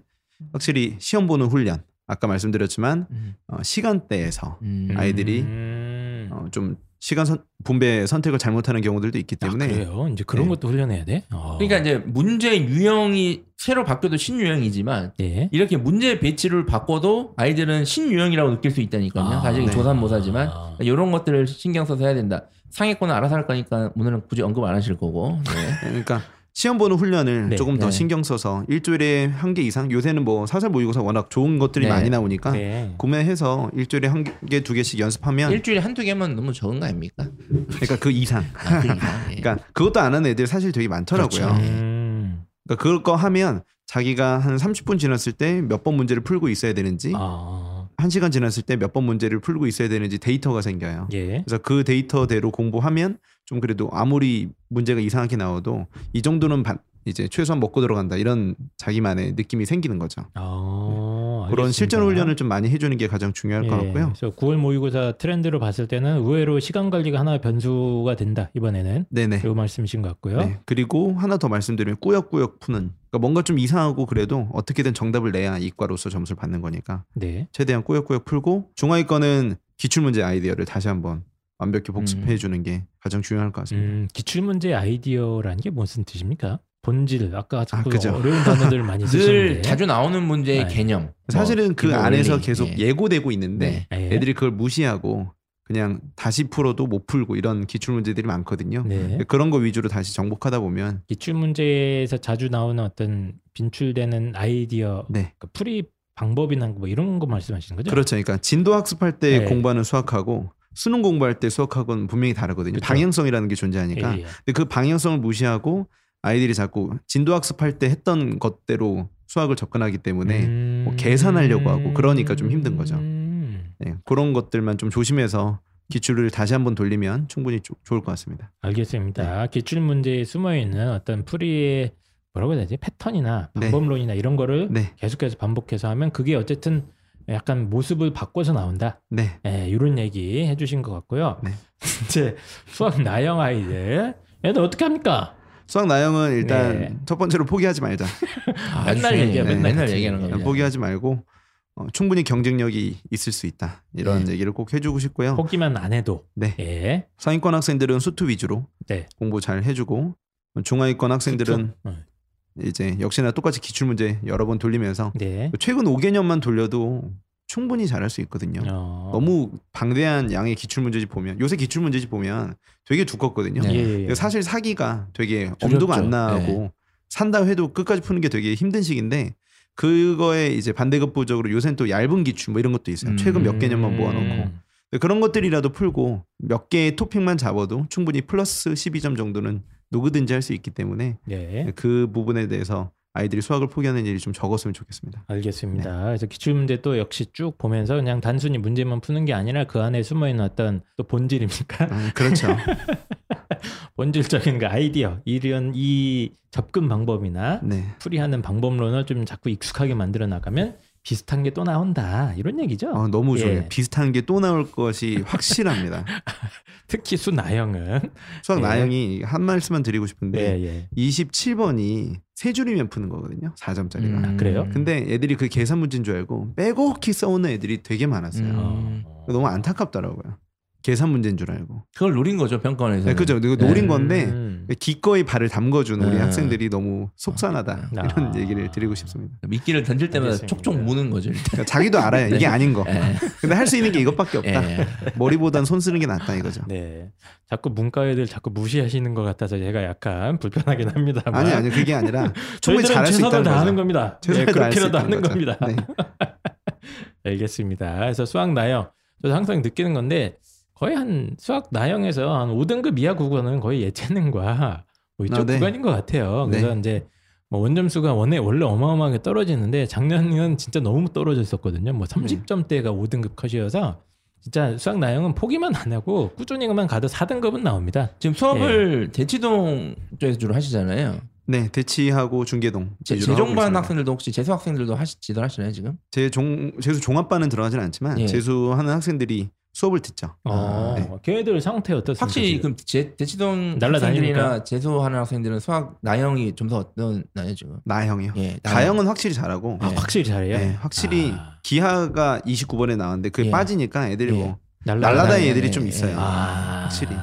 확실히 시험 보는 훈련 아까 말씀드렸지만 음. 어, 시간대에서 음. 아이들이 음. 어, 좀 시간 선, 분배 선택을 잘못하는 경우들도 있기 아, 때문에 그래요? 이제 그런 네. 것도 훈련해야 돼? 어. 그러니까 이제 문제 유형이 새로 바뀌어도 신유형이지만 예. 이렇게 문제 배치를 바꿔도 아이들은 신유형이라고 느낄 수 있다니까요. 아, 사실 네. 조산모사지만 아. 이런 것들을 신경 써서 해야 된다. 상위권은 알아서 할 거니까 오늘은 굳이 언급 안 하실 거고. 네. 그러니까 시험 보는 훈련을 네, 조금 더 네. 신경 써서 일주일에 한 개 이상 요새는 뭐 사설 모의고사 워낙 좋은 것들이 네. 많이 나오니까 네. 구매해서 일주일에 한 개 두 개씩 연습하면 일주일에 한두 개면 너무 적은 거 아닙니까? 그러니까 그 이상 아, 그 이상. 예. 그러니까 그것도 안 하는 애들 사실 되게 많더라고요. 그렇죠. 음. 그러니까 그걸 거 하면 자기가 한 30분 지났을 때 몇 번 문제를 풀고 있어야 되는지 아. 한 시간 지났을 때 몇 번 문제를 풀고 있어야 되는지 데이터가 생겨요. 예. 그래서 그 데이터대로 공부하면 좀 그래도 아무리 문제가 이상하게 나와도 이 정도는 바- 이제 최소한 먹고 들어간다 이런 자기만의 느낌이 생기는 거죠. 아, 그런 알겠습니다. 실전 훈련을 좀 많이 해주는 게 가장 중요할 것 예, 같고요. 그래서 9월 모의고사 트렌드로 봤을 때는 의외로 시간 관리가 하나 변수가 된다 이번에는 네네. 이 말씀이신 것 같고요. 네. 그리고 하나 더 말씀드리면 꾸역꾸역 푸는 그러니까 뭔가 좀 이상하고 그래도 어떻게든 정답을 내야 이과로서 점수를 받는 거니까 네. 최대한 꾸역꾸역 풀고 중하위권은 기출문제 아이디어를 다시 한번 완벽히 복습해 음. 주는 게 가장 중요할 것 같습니다. 음, 기출 문제 아이디어라는 게 무슨 뜻입니까? 본질 아까 자꾸 그죠. 어려운 단어들 많이 늘 쓰시는데 자주 나오는 문제의 네. 개념. 사실은 뭐, 그 안에서 원리. 계속 예. 예고되고 있는데 네. 예. 애들이 그걸 무시하고 그냥 다시 풀어도 못 풀고 이런 기출 문제들이 많거든요. 네. 그런 거 위주로 다시 정복하다 보면 기출 문제에서 자주 나오는 어떤 빈출되는 아이디어 네그 풀이 방법이나 뭐 이런 거 말씀하시는 거죠? 그렇죠. 그러니까 진도 학습할 때 네. 공부하는 수학하고 수능 공부할 때 수학하고는 분명히 다르거든요. 그렇죠. 방향성이라는 게 존재하니까. 예, 예. 근데 그 방향성을 무시하고 아이들이 자꾸 진도 학습할 때 했던 것대로 수학을 접근하기 때문에 음. 뭐 계산하려고 하고 그러니까 좀 힘든 거죠. 음. 네, 그런 것들만 좀 조심해서 기출을 다시 한번 돌리면 충분히 조- 좋을 것 같습니다. 알겠습니다. 네. 기출 문제에 숨어 있는 어떤 풀이의 뭐라고 해야 되지? 패턴이나 네. 방법론이나 이런 거를 네, 계속해서 반복해서 하면 그게 어쨌든 약간 모습을 바꿔서 나온다. 네, 예, 이런 얘기 해주신 것 같고요. 네. 이제 수학 나영 아이들 얘들 어떻게 합니까? 수학 나영은 일단 네. 첫 번째로 포기하지 말자. 아, 맨날. 얘기해, 맨날 맨날. 얘기하는 네. 겁니다. 포기하지 말고 어, 충분히 경쟁력이 있을 수 있다. 이런 네. 얘기를 꼭 해주고 싶고요. 포기만 안 해도 네, 예, 상위권 학생들은 수투 위주로 네. 공부 잘 해주고 중하위권 학생들은 어, 이제 역시나 똑같이 기출 문제 여러 번 돌리면서 네. 최근 5개년만 돌려도 충분히 잘할 수 있거든요. 어. 너무 방대한 양의 기출 문제집 보면 요새 기출 문제집 보면 되게 두껍거든요. 네. 예, 예, 예. 사실 사기가 되게 엄두가 안 나고 산다 해도 끝까지 푸는 게 되게 힘든 시기인데 그거에 이제 반대급부적으로 요새는 또 얇은 기출 뭐 이런 것도 있어요. 음. 최근 몇 개년만 모아놓고 음. 그런 것들이라도 풀고 몇 개의 토픽만 잡아도 충분히 플러스 12점 정도는 누구든지 할 수 있기 때문에 네. 그 부분에 대해서 아이들이 수학을 포기하는 일이 좀 적었으면 좋겠습니다. 알겠습니다. 그래서 기출 문제 또 역시 쭉 보면서 그냥 단순히 문제만 푸는 게 아니라 그 안에 숨어 있는 어떤 또 본질입니까? 아, 그렇죠. 본질적인 그 아이디어, 이런 이 접근 방법이나 네. 풀이하는 방법론을 좀 자꾸 익숙하게 만들어 나가면 비슷한 게 또 나온다 이런 얘기죠. 어, 너무 좋아요. 예. 비슷한 게 또 나올 것이 확실합니다. 특히 수나영은 수학 예. 나영이 한 말씀만 드리고 싶은데 예, 예. 27번이 세 줄이면 푸는 거거든요. 4점짜리가. 아, 그래요? 근데 애들이 그 계산 문제인 줄 알고 빼곡히 써오는 애들이 되게 많았어요. 음. 어. 너무 안타깝더라고요. 계산 문제인 줄 알고. 그걸 노린 거죠 평가원에서. 네, 그죠. 이거 노린 네. 건데 음. 기꺼이 발을 담궈준 우리 네. 학생들이 너무 속상하다 아. 이런 얘기를 드리고 싶습니다. 미끼를 던질 때마다 알겠습니다. 촉촉 무는 거죠. 그러니까 자기도 알아요 이게 네. 아닌 거. 예. 근데 할 수 있는 게 이것밖에 없다. 예. 머리보단 손 쓰는 게 낫다 이거죠. 네. 자꾸 문과 애들 자꾸 무시하시는 것 같아서 제가 약간 불편하긴 합니다만. 아니 아니 그게 아니라 충분히 저희들은 잘할 수 최선을 있다는 다 하는 거죠. 겁니다. 네, 그렇게라도 있다는 하는 거죠. 겁니다. 네. 알겠습니다. 그래서 수학 나영 저도 항상 느끼는 건데 거의 한 수학 나영에서 한 5등급 이하 국어는 거의 예체능과 뭐 이쪽 아, 네. 구간인 것 같아요. 그래서 네. 이제 뭐 원점수가 원래 원래 어마어마하게 떨어지는데 작년은 진짜 너무 떨어졌었거든요. 뭐 30점대가 5등급 컷이어서 진짜 수학 나영은 포기만 안 하고 꾸준히만 가도 4등급은 나옵니다. 지금 예. 수업을 대치동 쪽에서 주로 하시잖아요. 네 대치하고 중계동 제, 재종반. 학생들도 혹시 재수 학생들도 하시 지도하시나요 지금? 제종 재수 종합반은 들어가진 않지만 예. 재수하는 학생들이 수업을 듣죠. 어, 네. 걔네들 상태 어떻습니까? 확실히 지금? 그럼 제, 대치동 날라다니니까? 학생들이나 재수하는 학생들은 수학 나영이 좀더 어떠나요 지금? 나형이요. 예, 가형은 확실히 잘하고 아, 네. 확실히 잘해요. 네, 확실히 아. 기하가 29번에 나왔는데 그게 예. 빠지니까 애들이 예. 뭐 날라다니- 애들이 예, 좀 예, 있어요. 예. 아, 확실히.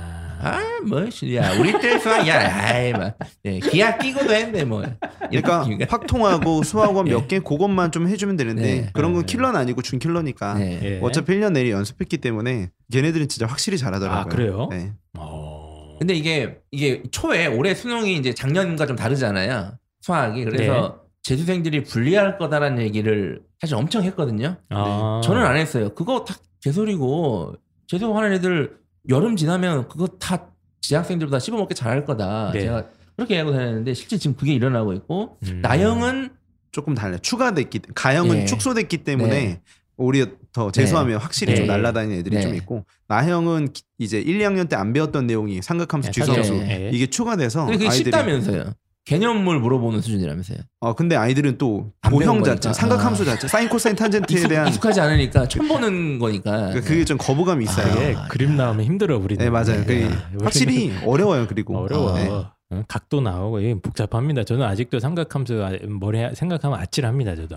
아뭐 야 우리 때 수학 야 아이 막 예, 기하 끼고도 했는데 뭐 그러니까 확통하고 수학원 예. 몇개 그것만 좀 해주면 되는데 네. 그런 건 네. 킬러는 아니고 준킬러니까 네. 예. 어차피 1년 내리 연습했기 때문에 걔네들은 진짜 확실히 잘하더라고요. 아, 그래요? 네. 어. 근데 이게 이게 초에 올해 수능이 이제 작년과 좀 다르잖아요. 수학이 그래서 재수생들이 불리할 거다라는 얘기를 사실 엄청 했거든요. 아. 저는 안 했어요. 그거 다 개소리고 재수 하는 애들 여름 지나면 그거 다 재학생들보다 씹어먹게 잘할 거다. 네. 제가 그렇게 얘기하고 다녔는데 실제 지금 그게 일어나고 있고 음. 나영은 조금 달라. 추가됐기 가형은 예. 축소됐기 때문에 네. 오히려 더 재수하면 확실히 네. 좀 날라다니는 애들이 네. 좀 있고 나형은 기- 이제 1, 2학년 때 안 배웠던 내용이 삼각함수, 네, 예. 이게 추가돼서 그게 아이들이 쉽다면서요. 개념물 물어보는 수준이라면서요. 어 근데 아이들은 또 도형. 자체, 삼각함수 아. 자체, 사인 코사인 탄젠트에 익숙, 대한 익숙하지 않으니까 처음 보는 거니까. 그러니까 그게 좀 거부감이 있어요. 아, 그림 나오면 힘들어 우리. 네 맞아요. 그게 확실히 어려워요. 그리고 어려워. 네. 어, 각도 나오고 복잡합니다. 저는 아직도 삼각함수 아- 머리 생각하면 아찔합니다. 저도.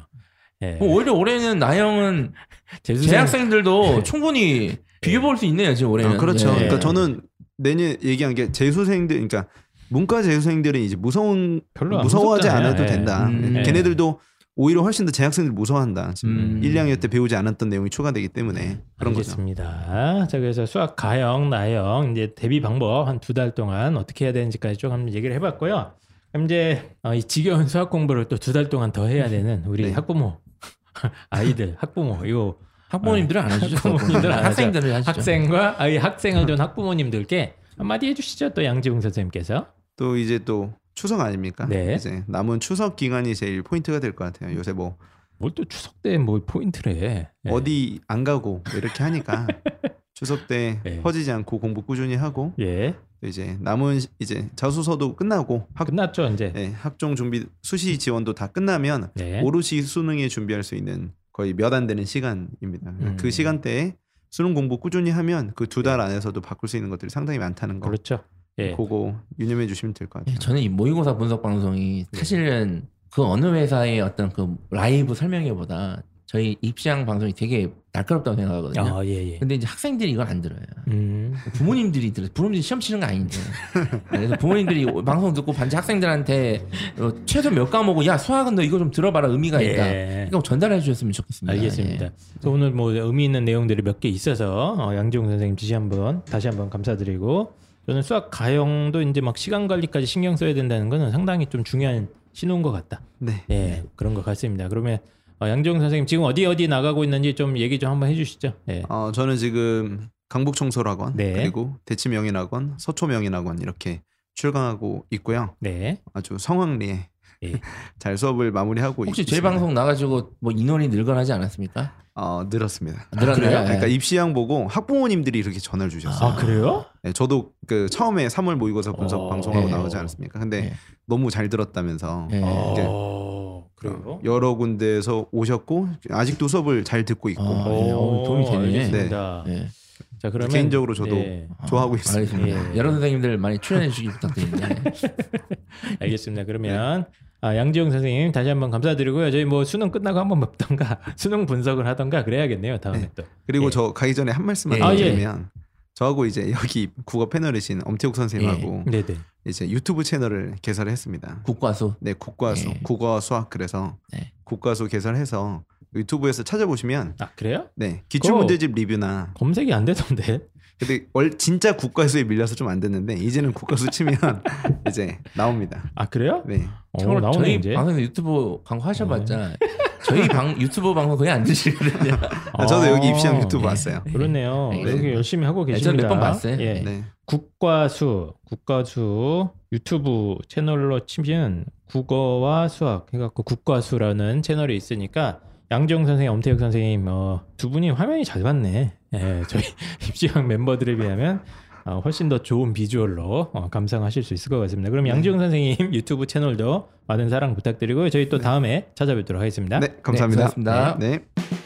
예. 뭐 오히려 올해는 나영은 재수생- 재학생들도 충분히 비교볼 수 있네요 지금 올해는. 아, 그렇죠. 예. 그러니까 저는 내년 얘기한 게 재수생들, 그러니까 문과 재수생들은 이제 무서운 무서워하지 무섭잖아요. 않아도 예. 된다. 음. 예. 걔네들도 오히려 훨씬 더 재학생들 무서워한다. 지금 음. 1, 2학년 때 배우지 않았던 내용이 추가되기 때문에 그런 거죠. 알겠습니다. 자 그래서 수학 가형, 나형 이제 대비 방법 한 두 달 동안 어떻게 해야 되는지까지 좀 한번 얘기를 해봤고요. 그럼 이제 어, 이 지겨운 수학 공부를 또 두 달 동안 더 해야 되는 우리 네. 학부모, 아이들, 학부모 이거 학부모님들은 안 하시죠. 학부모님들은 안 하죠. 학생들은 하시죠. 학생과 아이 학생을 둔 학부모님들께 한마디 해주시죠. 또 양지웅 선생님께서. 또 이제 또 추석 아닙니까? 네. 이제 남은 추석 기간이 제일 포인트가 될 것 같아요. 요새 뭐 뭘 또 추석 때뭘 포인트를 해. 예. 어디 안 가고 이렇게 하니까 추석 때 네. 퍼지지 않고 공부 꾸준히 하고 예. 또 이제 남은 시- 이제 자소서도 끝나고 학, 끝났죠 이제. 예, 학종 준비 수시 지원도 다 끝나면 네. 오롯이 수능에 준비할 수 있는 거의 몇 안 되는 시간입니다. 음. 그 시간대에 수능 공부 꾸준히 하면 그 두 달 안에서도 바꿀 수 있는 것들이 상당히 많다는 거. 그렇죠. 예. 그거 유념해 주시면 될 것 같아요. 예, 저는 이 모의고사 분석 방송이 사실은 그 어느 회사의 어떤 그 라이브 설명회보다 저희 입시왕 방송이 되게 날카롭다고 생각하거든요. 아, 예, 예. 근데 이제 학생들이 이걸 안 들어요. 음. 부모님들이 들어. 부모님들이 시험 치는 거 아닌데. 그래서 부모님들이 방송 듣고 반지 학생들한테 어, 최소 몇 과목은 야 수학은 너 이거 좀 들어봐라 의미가 있다. 예. 이거 전달해 주셨으면 좋겠습니다. 알겠습니다. 예. 그래서 오늘 뭐 의미 있는 내용들이 몇 개 있어서 어, 양지용 선생님 지시 한번 다시 한번 감사드리고 저는 수학 가형도 이제 막 시간 관리까지 신경 써야 된다는 거는 상당히 좀 중요한 신호인 것 같다. 네. 예, 그런 것 같습니다. 그러면 어, 양지용 선생님 지금 어디 어디 나가고 있는지 좀 얘기 좀 한번 해주시죠. 예. 어, 저는 지금 강북청솔학원 네. 그리고 대치명인학원, 서초명인학원 이렇게 출강하고 있고요. 네. 아주 성황리에 예. 잘 수업을 마무리하고 혹시 있습니다. 저희 방송 나가지고 뭐 인원이 늘거나지 않았습니까? 어, 늘었습니다. 늘었나요? 그래요? 예. 그러니까 입시양 보고 학부모님들이 이렇게 전화를 주셨어요. 아 그래요? 네, 저도 그 처음에 3월 모의고사 분석 어. 방송하고 네. 나오지 않았습니까? 근데 네. 너무 잘 들었다면서 그래요? 여러 군데에서 오셨고 아직도 수업을 잘 듣고 있고 아, 예. 어, 도움이 되네. 알겠습니다. 예. 자 그러면 개인적으로 저도 예. 좋아하고 있습니다. 알겠습니다. 예. 여러 선생님들 많이 출연해 주시기 부탁드립니다. 예. 알겠습니다. 그러면 아, 양지용 선생님 다시 한번 감사드리고요. 저희 뭐 수능 끝나고 한번 뵙던가 수능 분석을 하던가 그래야겠네요. 다음에 네. 또. 그리고 예. 저 가기 전에 한 말씀만 예. 아, 예. 드리면 저하고 이제 여기 국어 패널이신 엄태욱 선생님하고 네네. 이제 유튜브 채널을 개설했습니다. 국과수. 네, 국과수, 예. 국어 수학 그래서 네. 국과수 개설해서 유튜브에서 찾아보시면 아 그래요? 네 기출 문제집 리뷰나 검색이 안 되던데. 근데 월 진짜 국과수에 밀려서 좀 안 됐는데 이제는 국과수 치면 이제 나옵니다. 아 그래요? 네, 어, 나오네 저희 이제. 방송 유튜브 광고 하셔봤자 저희 방 유튜브 방송 거의 안 드시거든요. 아, 저도 여기 입시한 유튜브 네. 봤어요. 그렇네요. 네. 이렇게 열심히 하고 네, 계십니다. 몇번 봤어요. 예. 네, 국과수, 국과수 유튜브 채널로 치면 국어와 수학 해갖고 국과수라는 채널이 있으니까 양정 선생님, 엄태혁 선생님 어, 두 분이 화면이 잘 봤네. 예, 저희 입시학 멤버들에 비하면 어, 훨씬 더 좋은 비주얼로 어, 감상하실 수 있을 것 같습니다. 그럼 양지영 선생님 유튜브 채널도 많은 사랑 부탁드리고요. 저희 또 다음에 찾아뵙도록 하겠습니다. 네 감사합니다. 네, 수고하셨습니다. 네.